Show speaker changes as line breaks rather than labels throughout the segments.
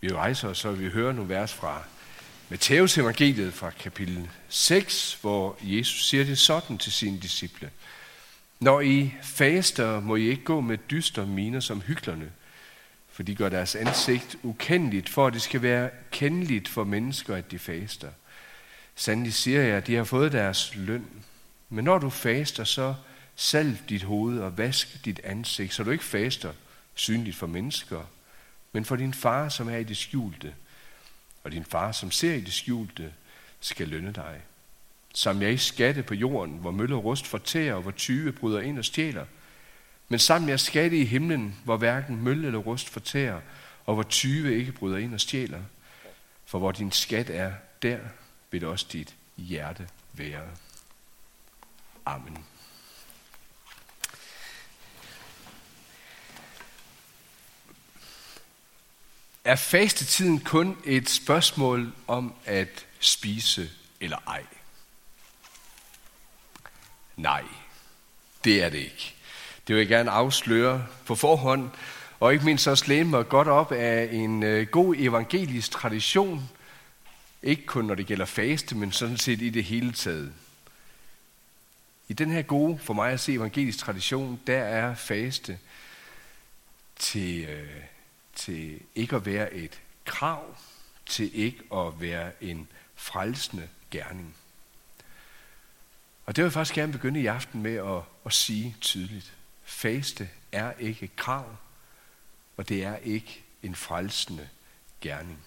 Vi rejser os, så vi hører nogle vers fra Matteus evangeliet fra kapitel 6, hvor Jesus siger det sådan til sine disciple. Når I faster, må I ikke gå med dyster miner som hyklerne, for de gør deres ansigt ukendeligt, for at det skal være kendeligt for mennesker, at de faster. Sandelig siger jeg, at de har fået deres løn. Men når du faster, så salv dit hoved og vask dit ansigt, så du ikke faster synligt for mennesker, men for din far, som er i det skjulte. Og din far, som ser i det skjulte, skal lønne dig. Som jeg skatte på jorden, hvor mølle og rust fortærer, og hvor tyve bryder ind og stjæler. Men sammen jeg skatte i himlen, hvor hverken mølle eller rust fortærer, og hvor tyve ikke bryder ind og stjæler. For hvor din skat er, der vil også dit hjerte være. Amen. Er fastetiden kun et spørgsmål om at spise eller ej? Nej, det er det ikke. Det vil jeg gerne afsløre på forhånd, og ikke mindst også læne mig godt op af en øh, god evangelisk tradition, ikke kun når det gælder faste, men sådan set i det hele taget. I den her gode, for mig at se evangelisk tradition, der er faste til, øh, til ikke at være et krav, til ikke at være en frelsende gerning. Og det vil jeg faktisk gerne begynde i aften med at, at sige tydeligt. Faste er ikke et krav, og det er ikke en frelsende gerning.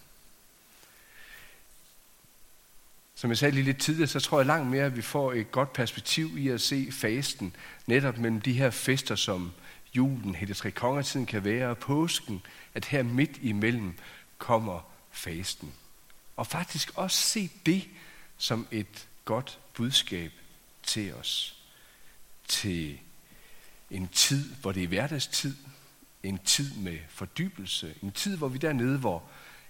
Som jeg sagde lige lidt tidligere, så tror jeg langt mere, at vi får et godt perspektiv i at se fasten netop mellem de her fester, som julen, hele tre kongertiden kan være, og påsken, at her midt imellem kommer fasten. Og faktisk også se det som et godt budskab til os. Til en tid, hvor det er hverdagstid, en tid med fordybelse, en tid, hvor vi dernede, hvor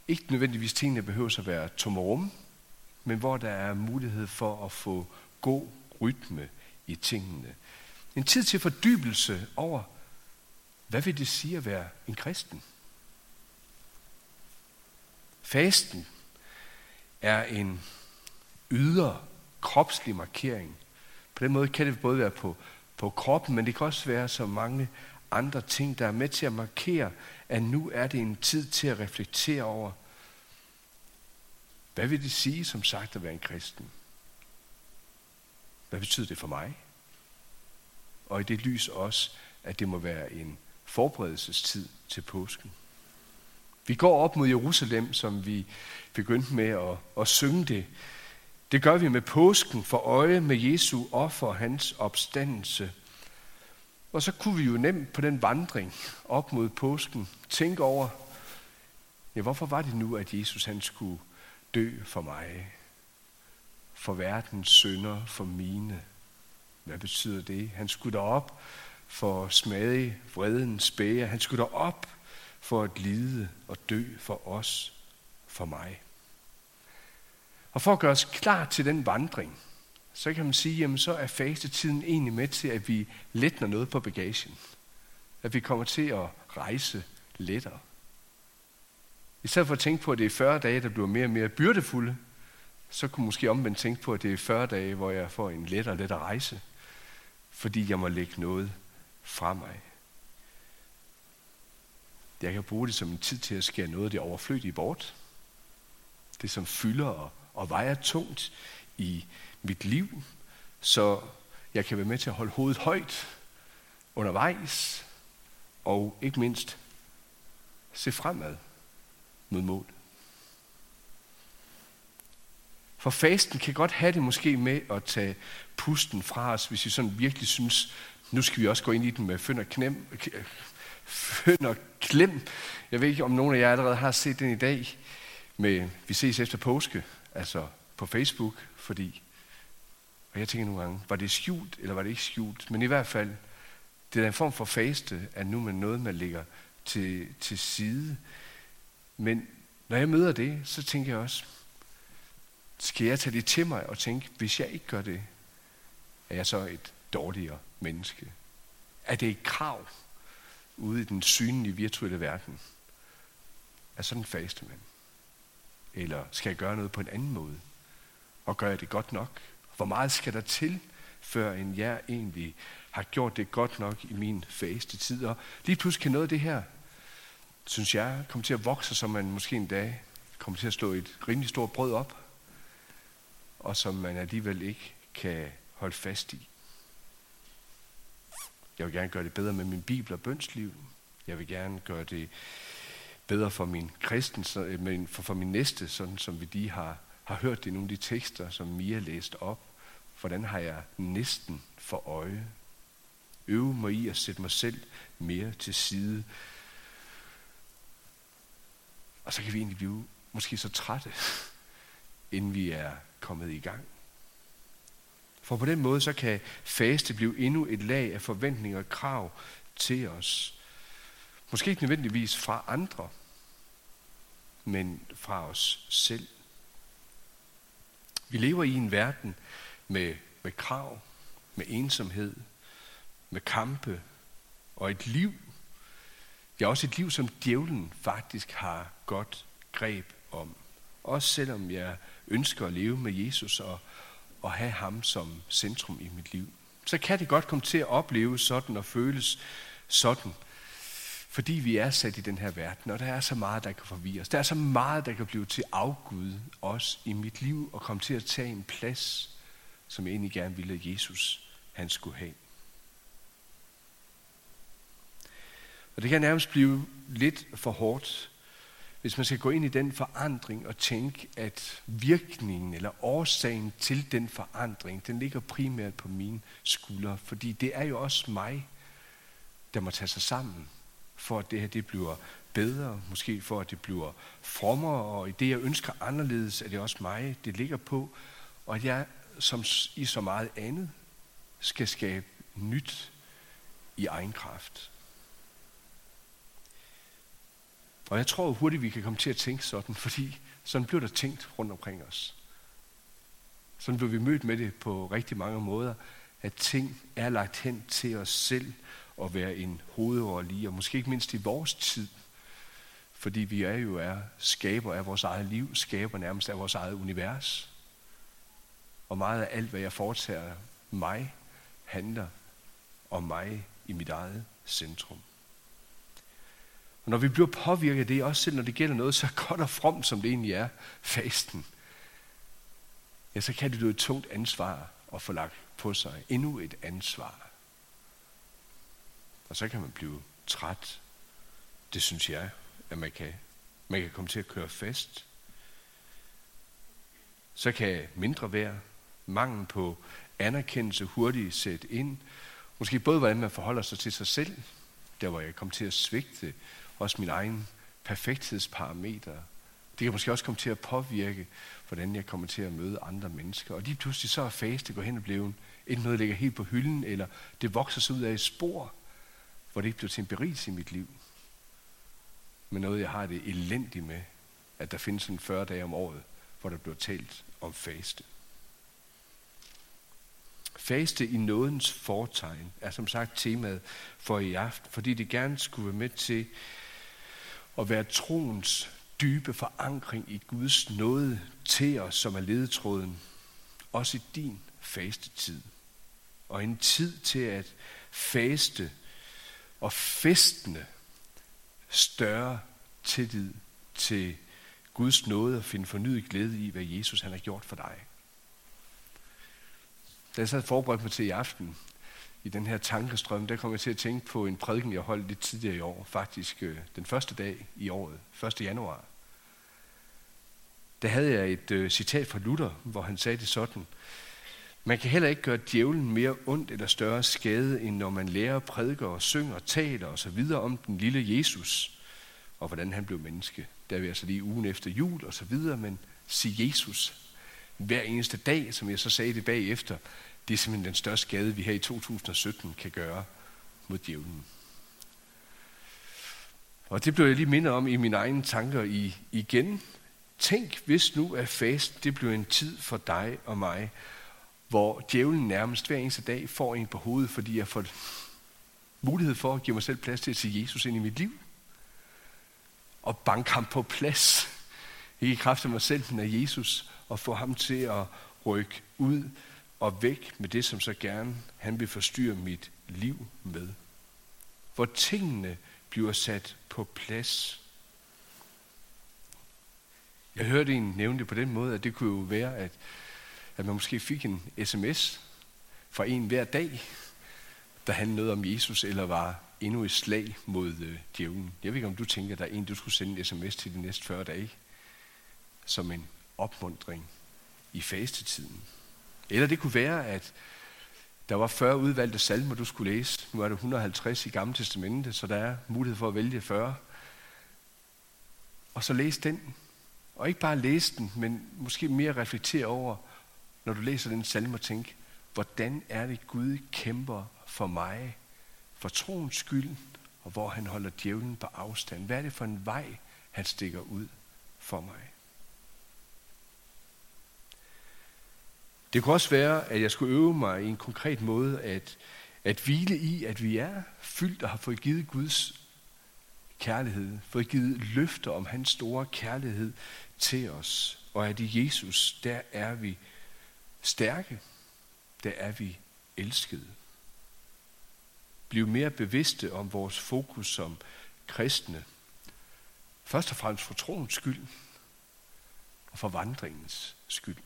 ikke nødvendigvis tingene behøver at være tomrum, men hvor der er mulighed for at få god rytme i tingene. En tid til fordybelse over, hvad vil det sige at være en kristen? Fasten er en ydre kropslig markering. På den måde kan det både være på, på kroppen, men det kan også være så mange andre ting, der er med til at markere, at nu er det en tid til at reflektere over, hvad vil det sige, som sagt, at være en kristen? Hvad betyder det for mig? Og i det lys også, at det må være en forberedelsestid til påsken. Vi går op mod Jerusalem, som vi begyndte med at, at synge det. Det gør vi med påsken for øje med Jesu offer og hans opstandelse. Og så kunne vi jo nemt på den vandring op mod påsken tænke over, ja, hvorfor var det nu, at Jesus han skulle dø for mig? For verdens synder, for mine. Hvad betyder det? Han skulle derop for at smage vredens bære. Han skulle op for at lide og dø for os, for mig. Og for at gøre os klar til den vandring, så kan man sige, jamen så er fastetiden egentlig med til, at vi letner noget på bagagen. At vi kommer til at rejse lettere. I stedet for at tænke på, at det er 40 dage, der bliver mere og mere byrdefulde, så kunne man måske omvendt tænke på, at det er 40 dage, hvor jeg får en lettere og lettere rejse, fordi jeg må lægge noget fra mig. Jeg kan bruge det som en tid til at skære noget af det overflødige bort. Det, som fylder og, og vejer tungt i mit liv, så jeg kan være med til at holde hovedet højt undervejs, og ikke mindst se fremad mod mål. For fasten kan godt have det måske med at tage pusten fra os, hvis vi sådan virkelig synes, nu skal vi også gå ind i den med fynd og, knem, fynd og klem. Jeg ved ikke, om nogen af jer allerede har set den i dag. men vi ses efter påske, altså på Facebook, fordi... Og jeg tænker nogle gange, var det skjult, eller var det ikke skjult? Men i hvert fald, det er en form for faste, at nu med noget, man lægger til, til side. Men når jeg møder det, så tænker jeg også, skal jeg tage det til mig og tænke, hvis jeg ikke gør det, er jeg så et dårligere menneske? Er det et krav ude i den synlige virtuelle verden? er sådan en faste? Eller skal jeg gøre noget på en anden måde? Og gør jeg det godt nok? Hvor meget skal der til, før en jeg egentlig har gjort det godt nok i min faste tid? Og lige pludselig kan noget af det her, synes jeg, komme til at vokse, som man måske en dag kommer til at slå et rimelig stort brød op, og som man alligevel ikke kan holde fast i. Jeg vil gerne gøre det bedre med min bibel og bønsliv. Jeg vil gerne gøre det bedre for min kristen, øh, for, for min næste, sådan som vi lige har, har hørt det i nogle af de tekster, som Mia læste op. Hvordan har jeg næsten for øje? Øve mig i at sætte mig selv mere til side. Og så kan vi egentlig blive måske så trætte, inden vi er kommet i gang. For på den måde, så kan faste blive endnu et lag af forventninger og krav til os. Måske ikke nødvendigvis fra andre, men fra os selv. Vi lever i en verden med, med krav, med ensomhed, med kampe og et liv. Ja, også et liv, som djævlen faktisk har godt greb om. Også selvom jeg ønsker at leve med Jesus og, og have ham som centrum i mit liv. Så kan det godt komme til at opleve sådan og føles sådan, fordi vi er sat i den her verden, og der er så meget, der kan forvirre os. Der er så meget, der kan blive til afgud også i mit liv, og komme til at tage en plads, som jeg egentlig gerne ville, at Jesus han skulle have. Og det kan nærmest blive lidt for hårdt, hvis man skal gå ind i den forandring og tænke, at virkningen eller årsagen til den forandring, den ligger primært på mine skuldre. Fordi det er jo også mig, der må tage sig sammen for at det her det bliver bedre, måske for at det bliver frommere, og i det jeg ønsker anderledes, er det også mig, det ligger på, og at jeg som i så meget andet skal skabe nyt i egen kraft. Og jeg tror hurtigt, vi kan komme til at tænke sådan, fordi sådan bliver der tænkt rundt omkring os. Sådan bliver vi mødt med det på rigtig mange måder, at ting er lagt hen til os selv, at være en hovedrolle i, og måske ikke mindst i vores tid, fordi vi er jo er skaber af vores eget liv, skaber nærmest af vores eget univers. Og meget af alt, hvad jeg foretager mig, handler om mig i mit eget centrum. Og når vi bliver påvirket af det, også selv når det gælder noget så godt og fromt, som det egentlig er, fasten, ja, så kan det jo et tungt ansvar at få lagt på sig. Endnu et ansvar. Og så kan man blive træt. Det synes jeg, at man kan. Man kan komme til at køre fast. Så kan mindre være, mangel på anerkendelse hurtigt sætte ind. Måske både hvordan man forholder sig til sig selv, der hvor jeg kom til at svigte, også min egen perfekthedsparameter. Det kan måske også komme til at påvirke, hvordan jeg kommer til at møde andre mennesker. Og lige pludselig så er faste går hen og blevet enten noget, der ligger helt på hylden, eller det vokser sig ud af et spor, hvor det ikke bliver til en berigelse i mit liv, men noget, jeg har det elendigt med, at der findes en 40 dage om året, hvor der bliver talt om faste. Faste i nådens fortegn er som sagt temaet for i aften, fordi det gerne skulle være med til at være troens dybe forankring i Guds nåde til os, som er ledetråden, også i din faste tid. Og en tid til at faste og festne større tillid til Guds nåde og finde fornyet glæde i, hvad Jesus han har gjort for dig. Da jeg så forberedt mig til i aften, i den her tankestrøm, der kom jeg til at tænke på en prædiken, jeg holdt lidt tidligere i år, faktisk øh, den første dag i året, 1. januar. Der havde jeg et øh, citat fra Luther, hvor han sagde det sådan, man kan heller ikke gøre djævlen mere ondt eller større skade, end når man lærer, prædiker og synger, taler og så videre om den lille Jesus, og hvordan han blev menneske. Der er vi altså lige ugen efter jul og så videre, men sig Jesus hver eneste dag, som jeg så sagde det bagefter, det er simpelthen den største skade, vi her i 2017 kan gøre mod djævlen. Og det blev jeg lige mindet om i mine egne tanker i, igen. Tænk, hvis nu er fast, det blev en tid for dig og mig, hvor djævlen nærmest hver eneste dag får en på hovedet, fordi jeg får mulighed for at give mig selv plads til at sige Jesus ind i mit liv. og banke ham på plads. Ikke i kraft af mig selv, men af Jesus, og få ham til at rykke ud og væk med det, som så gerne han vil forstyrre mit liv med. Hvor tingene bliver sat på plads. Jeg hørte en nævne det på den måde, at det kunne jo være, at, at man måske fik en sms fra en hver dag, der handlede noget om Jesus, eller var endnu et slag mod øh, djævlen. Jeg ved ikke, om du tænker, at der er en, du skulle sende en sms til de næste 40 dage, som en opmundring i fastetiden. Eller det kunne være, at der var 40 udvalgte salmer, du skulle læse. Nu er det 150 i Gamle Testamente, så der er mulighed for at vælge 40. Og så læs den. Og ikke bare læse den, men måske mere reflektere over, når du læser den salme og tænk, hvordan er det Gud kæmper for mig, for troens skyld, og hvor han holder djævlen på afstand. Hvad er det for en vej, han stikker ud for mig? Det kunne også være, at jeg skulle øve mig i en konkret måde at, at hvile i, at vi er fyldt og har fået givet Guds kærlighed, fået givet løfter om hans store kærlighed til os, og at i Jesus, der er vi stærke, der er vi elskede. Bliv mere bevidste om vores fokus som kristne. Først og fremmest for troens skyld, og for vandringens skyld.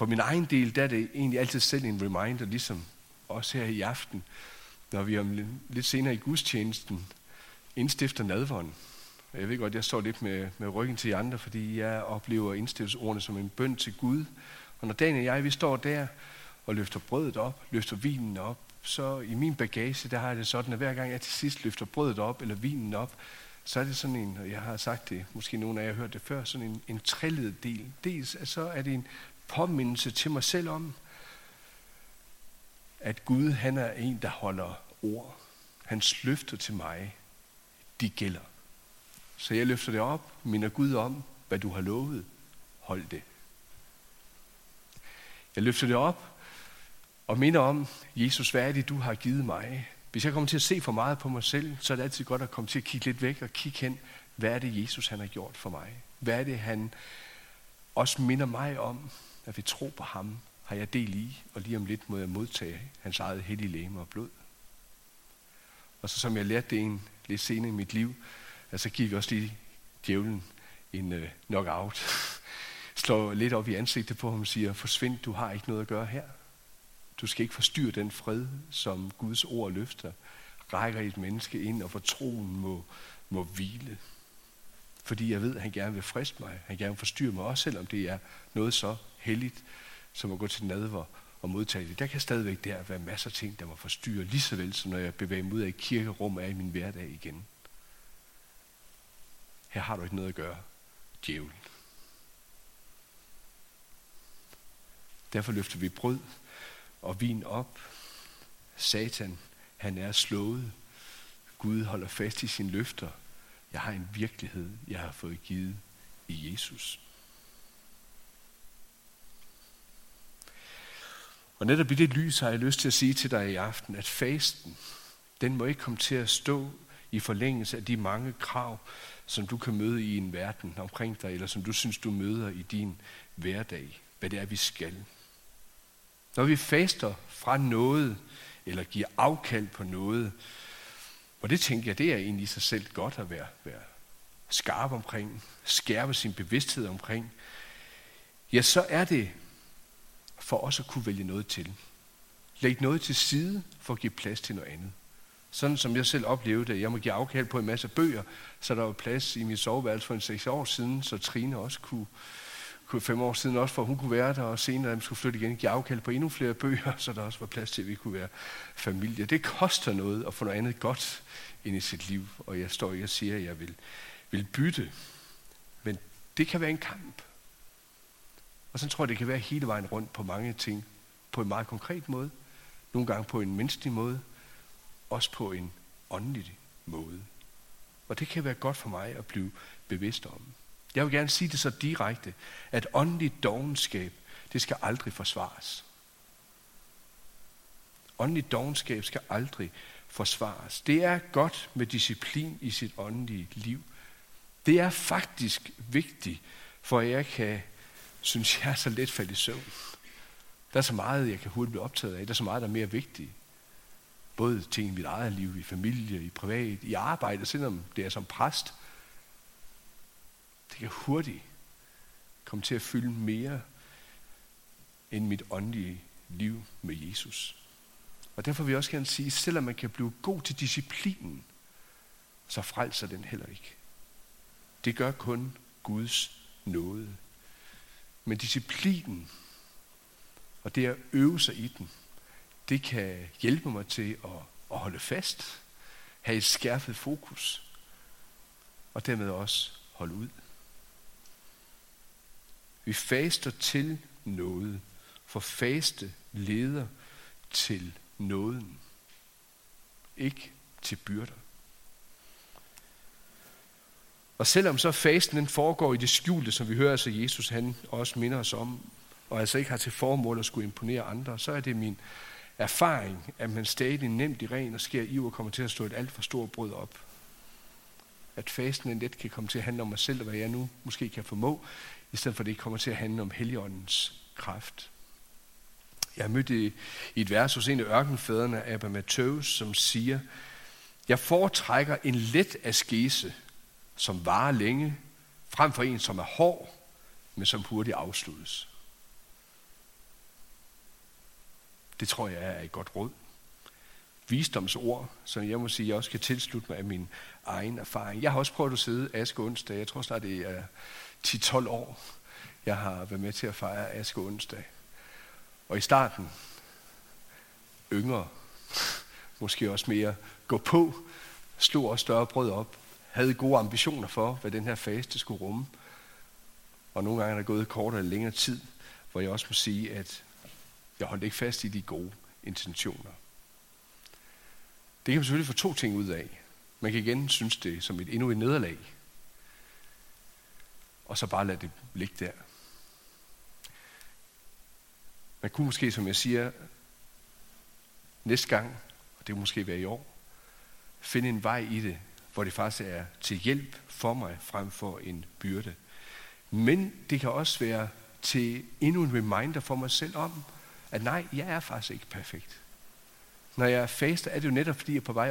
For min egen del, der er det egentlig altid selv en reminder, ligesom også her i aften, når vi om lidt senere i gudstjenesten indstifter nadvånden. Jeg ved godt, jeg står lidt med, med ryggen til andre, fordi jeg oplever indstiftelsesordene som en bøn til Gud. Og når Daniel og jeg, vi står der og løfter brødet op, løfter vinen op, så i min bagage, der har jeg det sådan, at hver gang jeg til sidst løfter brødet op, eller vinen op, så er det sådan en, og jeg har sagt det, måske nogle af jer har hørt det før, sådan en, en trillet del. Dels så er det en påmindelse til mig selv om, at Gud han er en, der holder ord. Hans løfter til mig, de gælder. Så jeg løfter det op, minder Gud om, hvad du har lovet. Hold det. Jeg løfter det op og minder om, Jesus, hvad er det, du har givet mig? Hvis jeg kommer til at se for meget på mig selv, så er det altid godt at komme til at kigge lidt væk og kigge hen, hvad er det, Jesus han har gjort for mig? Hvad er det, han også minder mig om, at vi tro på ham, har jeg del i, og lige om lidt må jeg modtage hans eget hellige læme og blod. Og så som jeg lærte det en lidt senere i mit liv, at så giver vi også lige djævlen en uh, knockout. Slår lidt op i ansigtet på ham og siger, forsvind, du har ikke noget at gøre her. Du skal ikke forstyrre den fred, som Guds ord løfter. Rækker et menneske ind, og for troen må, må hvile. Fordi jeg ved, at han gerne vil friste mig. Han gerne vil forstyrre mig, også selvom det er noget så helligt, som at gå til nadver og modtage det. Der kan stadigvæk der være masser af ting, der må forstyrre, lige så vel som når jeg bevæger mig ud af et kirkerum er i min hverdag igen. Her har du ikke noget at gøre, djævel. Derfor løfter vi brød og vin op. Satan, han er slået. Gud holder fast i sine løfter. Jeg har en virkelighed, jeg har fået givet i Jesus. Og netop i det lys har jeg lyst til at sige til dig i aften, at fasten, den må ikke komme til at stå i forlængelse af de mange krav, som du kan møde i en verden omkring dig, eller som du synes, du møder i din hverdag. Hvad det er, vi skal. Når vi faster fra noget, eller giver afkald på noget, og det tænker jeg, det er egentlig i sig selv godt at være, være skarp omkring, skærpe sin bevidsthed omkring, ja, så er det for os at kunne vælge noget til. Læg noget til side for at give plads til noget andet. Sådan som jeg selv oplevede at Jeg må give afkald på en masse bøger, så der var plads i mit soveværelse for en seks år siden, så Trine også kunne fem år siden også, for hun kunne være der, og senere, vi skulle flytte igen, give afkald på endnu flere bøger, så der også var plads til, at vi kunne være familie. Det koster noget at få noget andet godt ind i sit liv, og jeg står og siger, at jeg vil, vil bytte. Men det kan være en kamp. Og så tror jeg, det kan være hele vejen rundt på mange ting, på en meget konkret måde, nogle gange på en menneskelig måde, også på en åndelig måde. Og det kan være godt for mig at blive bevidst om. Jeg vil gerne sige det så direkte, at åndelig dogenskab, det skal aldrig forsvares. Åndelig dogenskab skal aldrig forsvares. Det er godt med disciplin i sit åndelige liv. Det er faktisk vigtigt, for jeg kan, synes jeg, er så let falde i søvn. Der er så meget, jeg kan hurtigt blive optaget af. Der er så meget, der er mere vigtigt. Både ting i mit eget liv, i familie, i privat, i arbejde, selvom det er som præst. Det kan hurtigt komme til at fylde mere end mit åndelige liv med Jesus. Og derfor vil jeg også gerne sige, selvom man kan blive god til disciplinen, så frelser den heller ikke. Det gør kun Guds nåde. Men disciplinen, og det at øve sig i den, det kan hjælpe mig til at, at holde fast, have et skærpet fokus, og dermed også holde ud. Vi faster til noget, for faste leder til nåden, ikke til byrder. Og selvom så fasten den foregår i det skjulte, som vi hører altså Jesus han også minder os om, og altså ikke har til formål at skulle imponere andre, så er det min erfaring, at man stadig nemt i ren og sker iver kommer til at stå et alt for stort brød op. At fasten let kan komme til at handle om mig selv, og hvad jeg nu måske kan formå, i stedet for at det kommer til at handle om heligåndens kraft. Jeg har mødt i et vers hos en af ørkenfædrene, Abba Matthäus, som siger, jeg foretrækker en let askese, som varer længe, frem for en, som er hård, men som hurtigt afsluttes. Det tror jeg er et godt råd. Visdomsord, som jeg må sige, jeg også kan tilslutte mig af min egen erfaring. Jeg har også prøvet at sidde aske onsdag. Jeg tror snart, det er 10-12 år, jeg har været med til at fejre aske onsdag. Og i starten, yngre, måske også mere, gå på, slog også større brød op, havde gode ambitioner for, hvad den her faste skulle rumme. Og nogle gange er der gået kortere eller længere tid, hvor jeg også må sige, at jeg holdt ikke fast i de gode intentioner. Det kan man selvfølgelig få to ting ud af. Man kan igen synes det som et endnu et nederlag. Og så bare lade det ligge der. Man kunne måske, som jeg siger, næste gang, og det vil måske være i år, finde en vej i det, hvor det faktisk er til hjælp for mig, frem for en byrde. Men det kan også være til endnu en reminder for mig selv om, at nej, jeg er faktisk ikke perfekt. Når jeg er fast, er det jo netop, fordi jeg er på vej